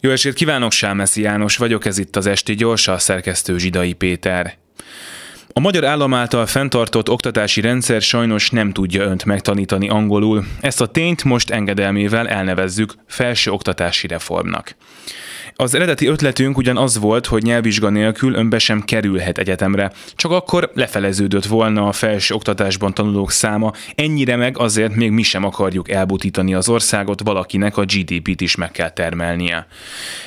Jó estét kívánok, Sámeszi János vagyok, ez itt az Esti Gyors, a szerkesztő Zsidai Péter. A magyar állam által fenntartott oktatási rendszer sajnos nem tudja önt megtanítani angolul. Ezt a tényt most engedelmével elnevezzük felső oktatási reformnak. Az eredeti ötletünk ugyan az volt, hogy nyelvvizsga nélkül önbe sem kerülhet egyetemre, csak akkor lefeleződött volna a felső oktatásban tanulók száma, ennyire meg azért még mi sem akarjuk elbutítani az országot, valakinek a GDP-t is meg kell termelnie.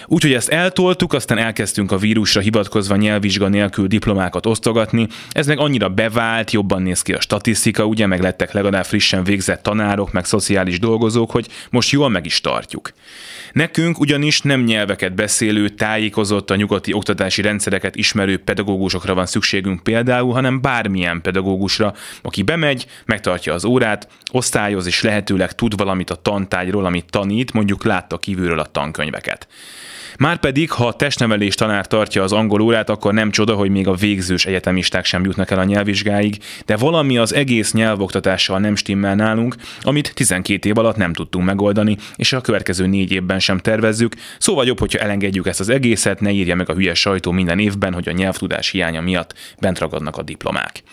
Úgyhogy ezt eltoltuk, aztán elkezdtünk a vírusra hivatkozva nyelvvizsga nélkül diplomákat osztogatni, ez meg annyira bevált, jobban néz ki a statisztika, ugye meg lettek legalább frissen végzett tanárok, meg szociális dolgozók, hogy most jól meg is tartjuk. Nekünk ugyanis nem nyelveket beszélő, tájékozott, a nyugati oktatási rendszereket ismerő pedagógusokra van szükségünk például, hanem bármilyen pedagógusra, aki bemegy, megtartja az órát, osztályoz és lehetőleg tud valamit a tantárgyról, amit tanít, mondjuk látta kívülről a tankönyveket. Márpedig, ha a testnevelés tanár tartja az angol órát, akkor nem csoda, hogy még a végzős egyetemisták sem jutnak el a nyelvvizsgáig, de valami az egész nyelvoktatással nem stimmel nálunk, amit 12 év alatt nem tudtunk megoldani, és a következő négy évben sem tervezzük, szóval jobb, hogyha elengedjük ezt az egészet, ne írja meg a hülyes sajtó minden évben, hogy a nyelvtudás hiánya miatt bent ragadnak a diplomák.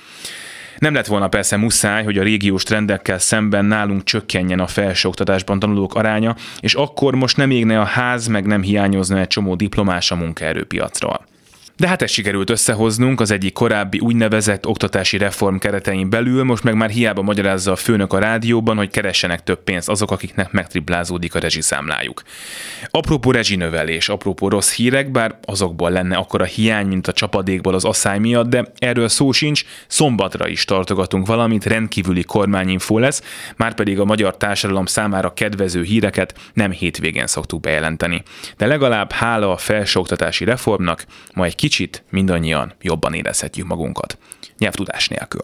Nem lett volna persze muszáj, hogy a régiós trendekkel szemben nálunk csökkenjen a felsőoktatásban tanulók aránya, és akkor most nem égne a ház, meg nem hiányozna egy csomó diplomás a munkaerőpiacról. De hát ezt sikerült összehoznunk az egyik korábbi úgynevezett oktatási reform keretein belül, most meg már hiába magyarázza a főnök a rádióban, hogy keressenek több pénzt azok, akiknek megtriplázódik a rezsiszámlájuk. Apropó rezsinövelés, apropó rossz hírek, bár azokból lenne akkor a hiány, mint a csapadékból az asszály miatt, de erről szó sincs, szombatra is tartogatunk valamit, rendkívüli kormányinfó lesz, már pedig a magyar társadalom számára kedvező híreket nem hétvégén szoktuk bejelenteni. De legalább hála a felsőoktatási reformnak, ma egy kicsit mindannyian jobban érezhetjük magunkat. Nyelvtudás nélkül.